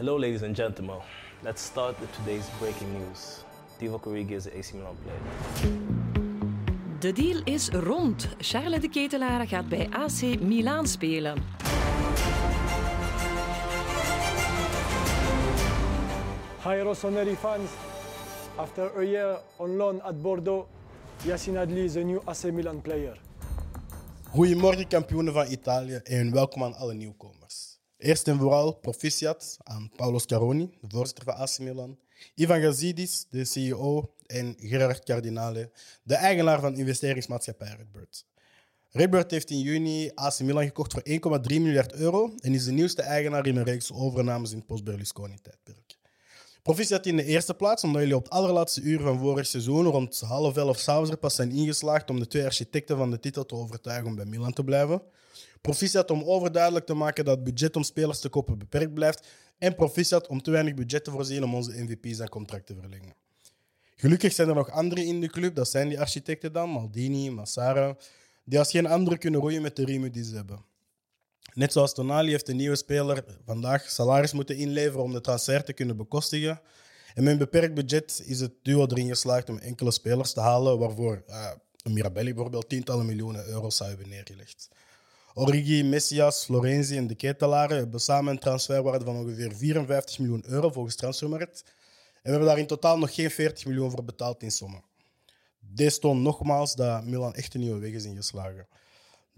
Hello, ladies and gentlemen. Let's start with today's breaking news. Divock Origi is the AC Milan player. De deal is rond. Charles de Ketelaar gaat bij AC Milan spelen. Hi Rossoneri fans. After a year on loan at Bordeaux, Yacine Adli is a new AC Milan player. Goedemorgen kampioenen van Italië en welkom aan alle nieuwkomers. Eerst en vooral proficiat aan Paolo Scaroni, de voorzitter van AC Milan, Ivan Gazidis, de CEO, en Gerard Cardinale, de eigenaar van investeringsmaatschappij Redbird. Redbird heeft in juni AC Milan gekocht voor 1,3 miljard euro en is de nieuwste eigenaar in een reeks overnames in het post-Berlusconi-tijdperk. Proficiat in de eerste plaats, omdat jullie op het allerlaatste uur van vorig seizoen rond half elf s'avonds er pas zijn ingeslaagd om de twee architecten van de titel te overtuigen om bij Milan te blijven. Proficiat om overduidelijk te maken dat het budget om spelers te kopen beperkt blijft. En proficiat om te weinig budget te voorzien om onze MVP's en contract te verlengen. Gelukkig zijn er nog anderen in de club, dat zijn die architecten dan, Maldini, Massara, die als geen andere kunnen roeien met de riemen die ze hebben. Net zoals Tonali heeft de nieuwe speler vandaag salaris moeten inleveren om de transfer te kunnen bekostigen. En met een beperkt budget is het duo erin geslaagd om enkele spelers te halen, waarvoor uh, Mirabelli bijvoorbeeld tientallen miljoenen euro's zou hebben neergelegd. Origi, Messias, Florenzi en de Ketelaren hebben samen een transferwaarde van ongeveer 54 miljoen euro volgens Transfermarkt. En we hebben daar in totaal nog geen 40 miljoen voor betaald in sommen. Dit toont nogmaals dat Milan echt een nieuwe weg is ingeslagen.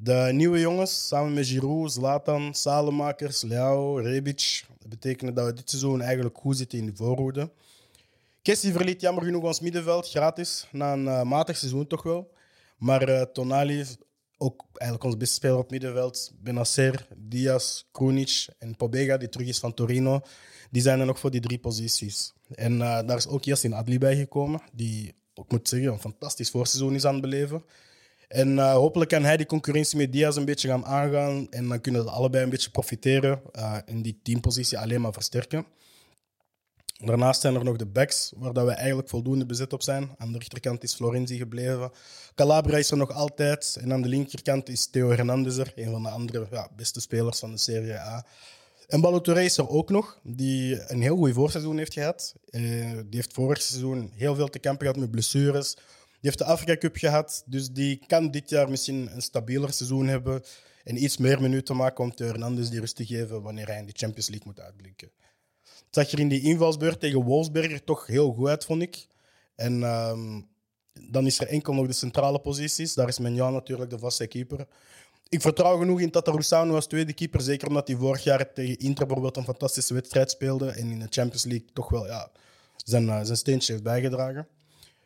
De nieuwe jongens, samen met Giroud, Zlatan, Salemakers, Leao, Rebic, dat betekent dat we dit seizoen eigenlijk goed zitten in de voorhoede. Kessie verliet jammer genoeg ons middenveld, gratis, na een uh, matig seizoen toch wel. Maar uh, Tonali, ook eigenlijk ons beste speler op middenveld, Benacer, Diaz, Krunic en Pobega, die terug is van Torino, die zijn er nog voor die drie posities. En uh, daar is ook Yassin Adli bij gekomen, die, ik moet zeggen, een fantastisch voorseizoen is aan het beleven. En uh, hopelijk kan hij die concurrentie met Diaz een beetje gaan aangaan. En dan kunnen we allebei een beetje profiteren uh, en die teampositie alleen maar versterken. Daarnaast zijn er nog de backs, waar dat we eigenlijk voldoende bezet op zijn. Aan de rechterkant is Florenzi gebleven. Calabria is er nog altijd. En aan de linkerkant is Theo Hernandez er, een van de andere ja, beste spelers van de Serie A. En Balotelli is er ook nog, die een heel goed voorseizoen heeft gehad. Uh, die heeft vorig seizoen heel veel te kampen gehad met blessures. Die heeft de Afrika Cup gehad, dus die kan dit jaar misschien een stabieler seizoen hebben en iets meer minuten maken om te Hernandez die rust te geven wanneer hij in de Champions League moet uitblinken. Het zag er in die invalsbeurt tegen Wolfsberger toch heel goed uit, vond ik. En um, dan is er enkel nog de centrale posities. Daar is Menjan natuurlijk de vaste keeper. Ik vertrouw genoeg in Tatarusanu als tweede keeper, zeker omdat hij vorig jaar tegen Inter bijvoorbeeld een fantastische wedstrijd speelde en in de Champions League toch wel ja, zijn, uh, zijn steentje heeft bijgedragen.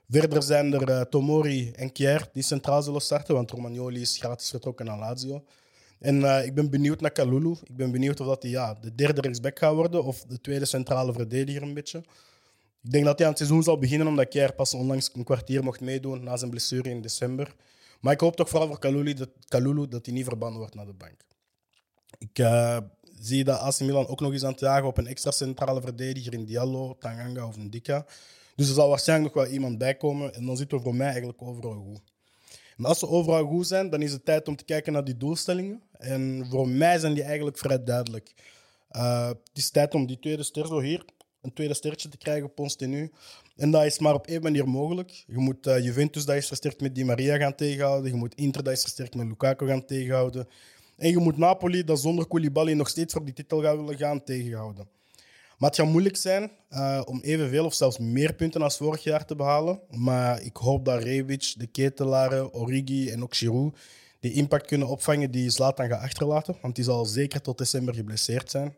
Verder zijn er uh, Tomori en Kier die centraal zullen starten, want Romagnoli is gratis vertrokken naar Lazio. En uh, ik ben benieuwd naar Kalulu. Ik ben benieuwd of dat hij ja, de derde rechtsback gaat worden of de tweede centrale verdediger een beetje. Ik denk dat hij aan het seizoen zal beginnen omdat Kier pas onlangs een kwartier mocht meedoen na zijn blessure in december. Maar ik hoop toch vooral voor Kalulu dat, Kalulu, dat hij niet verbannen wordt naar de bank. Ik uh, zie dat AC Milan ook nog eens aan het jagen op een extra centrale verdediger in Diallo, Tanganga of Ndika. Dus er zal waarschijnlijk nog wel iemand bij komen. En dan zitten we voor mij eigenlijk overal goed. En als ze overal goed zijn, dan is het tijd om te kijken naar die doelstellingen. En voor mij zijn die eigenlijk vrij duidelijk. Uh, het is tijd om die tweede ster zo hier, een tweede sterretje te krijgen op ons tenue. En dat is maar op één manier mogelijk. Je moet uh, Juventus, dat is versterkt met Di Maria, gaan tegenhouden. Je moet Inter, dat is versterkt met Lukaku, gaan tegenhouden. En je moet Napoli, dat zonder Koulibaly nog steeds voor die titel gaat willen gaan, tegenhouden. Maar het gaat moeilijk zijn uh, om evenveel of zelfs meer punten als vorig jaar te behalen. Maar ik hoop dat Rebic, de Ketelaren, Origi en ook Giroud die impact kunnen opvangen die Zlatan gaat achterlaten. Want die zal zeker tot december geblesseerd zijn.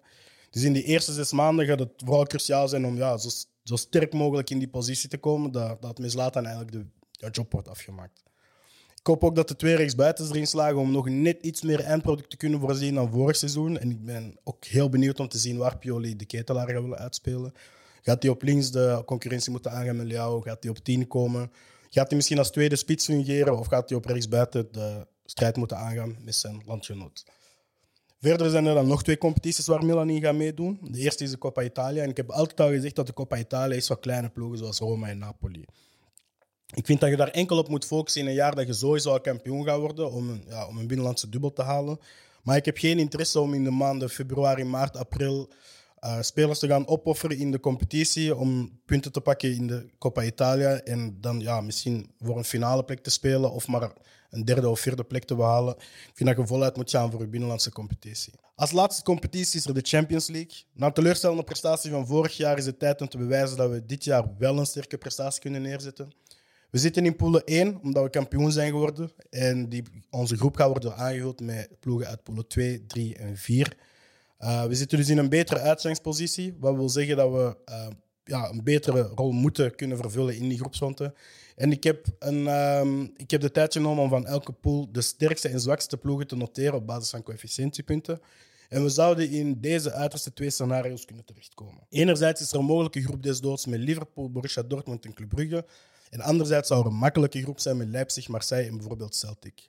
Dus in die eerste zes maanden gaat het vooral cruciaal zijn om ja, zo, zo sterk mogelijk in die positie te komen. Dat, dat met Zlatan eigenlijk de, de job wordt afgemaakt. Ik hoop ook dat de twee rechtsbuitens erin slagen om nog net iets meer eindproduct te kunnen voorzien dan vorig seizoen. En ik ben ook heel benieuwd om te zien waar Pioli de ketelaar gaat willen uitspelen. Gaat hij op links de concurrentie moeten aangaan met Leao? Gaat hij op 10 komen? Gaat hij misschien als tweede spits fungeren? Of gaat hij op rechtsbuiten de strijd moeten aangaan met zijn landgenoot? Verder zijn er dan nog twee competities waar Milan in gaat meedoen. De eerste is de Coppa Italia. En ik heb altijd al gezegd dat de Coppa Italia is voor kleine ploegen zoals Roma en Napoli. Ik vind dat je daar enkel op moet focussen in een jaar dat je sowieso kampioen gaat worden om een, ja, om een binnenlandse dubbel te halen. Maar ik heb geen interesse om in de maanden februari, maart, april eh, spelers te gaan opofferen in de competitie om punten te pakken in de Coppa Italia en dan ja, misschien voor een finale plek te spelen of maar een derde of vierde plek te behalen. Ik vind dat je voluit moet gaan voor je binnenlandse competitie. Als laatste competitie is er de Champions League. Na teleurstellende prestatie van vorig jaar is het tijd om te bewijzen dat we dit jaar wel een sterke prestatie kunnen neerzetten. We zitten in pool 1 omdat we kampioen zijn geworden. En die, onze groep gaat worden aangevuld met ploegen uit pool 2, 3 en 4. Uh, we zitten dus in een betere uitgangspositie. Wat wil zeggen dat we uh, ja, een betere rol moeten kunnen vervullen in die groepsronde. En ik heb, een, um, ik heb de tijd genomen om van elke pool de sterkste en zwakste ploegen te noteren op basis van coëfficiëntiepunten. En we zouden in deze uiterste twee scenario's kunnen terechtkomen. Enerzijds is er een mogelijke groep des doods met Liverpool, Borussia Dortmund en Club Brugge. En anderzijds zou er een makkelijke groep zijn met Leipzig, Marseille en bijvoorbeeld Celtic.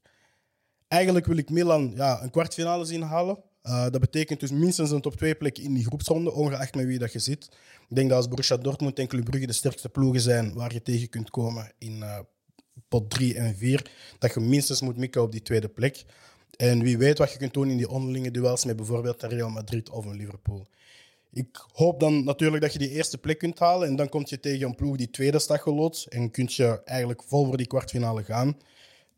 Eigenlijk wil ik Milan ja, een kwartfinale zien halen. Uh, dat betekent dus minstens een top 2 plek in die groepsronde, ongeacht met wie dat je zit. Ik denk dat als Borussia Dortmund en Club Brugge de sterkste ploegen zijn waar je tegen kunt komen in uh, pot 3 en 4, dat je minstens moet mikken op die tweede plek. En wie weet wat je kunt doen in die onderlinge duels met bijvoorbeeld Real Madrid of een Liverpool. Ik hoop dan natuurlijk dat je die eerste plek kunt halen en dan kom je tegen een ploeg die tweede staat geloods en kun je eigenlijk vol voor die kwartfinale gaan.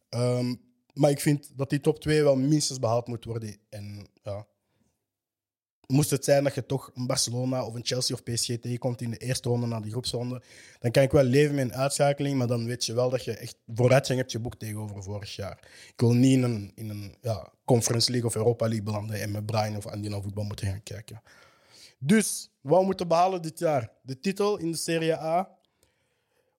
Um, maar ik vind dat die top 2 wel minstens behaald moet worden. En ja, moest het zijn dat je toch een Barcelona of een Chelsea of PSG tegenkomt in de eerste ronde na die groepsronde, dan kan ik wel leven met een uitschakeling, maar dan weet je wel dat je echt vooruitgang hebt geboekt tegenover vorig jaar. Ik wil niet in een, in een ja, Conference League of Europa League belanden en met Brian of Andy naar voetbal moeten gaan kijken. Dus, wat we moeten behalen dit jaar? De titel in de Serie A,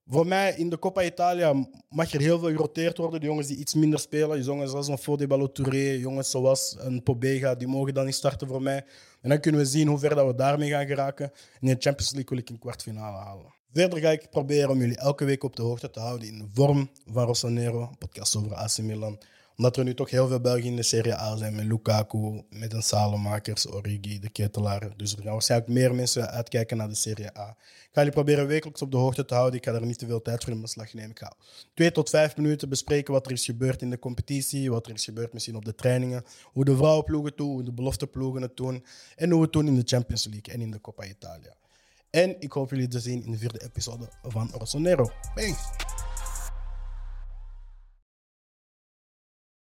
voor mij in de Coppa Italia mag er heel veel geroteerd worden. De jongens die iets minder spelen, jongens zoals een Fode Ballo-Touré, jongens zoals een Pobega, die mogen dan niet starten voor mij. En dan kunnen we zien hoe ver dat we daarmee gaan geraken. En in de Champions League wil ik een kwartfinale halen. Verder ga ik proberen om jullie elke week op de hoogte te houden in de vorm van Rossonero, podcast over AC Milan omdat er nu toch heel veel Belgen in de Serie A zijn. Met Lukaku, met een Salemakers, Origi, de Ketelaar. Dus er gaan waarschijnlijk meer mensen uitkijken naar de Serie A. Ik ga jullie proberen wekelijks op de hoogte te houden. Ik ga er niet te veel tijd voor in beslag nemen. Ik ga twee tot vijf minuten bespreken wat er is gebeurd in de competitie. Wat er is gebeurd misschien op de trainingen. Hoe de vrouwenploegen doen, hoe de belofteploegen het doen. En hoe het doen in de Champions League en in de Coppa Italia. En ik hoop jullie te zien in de vierde episode van Rossonero. Bang!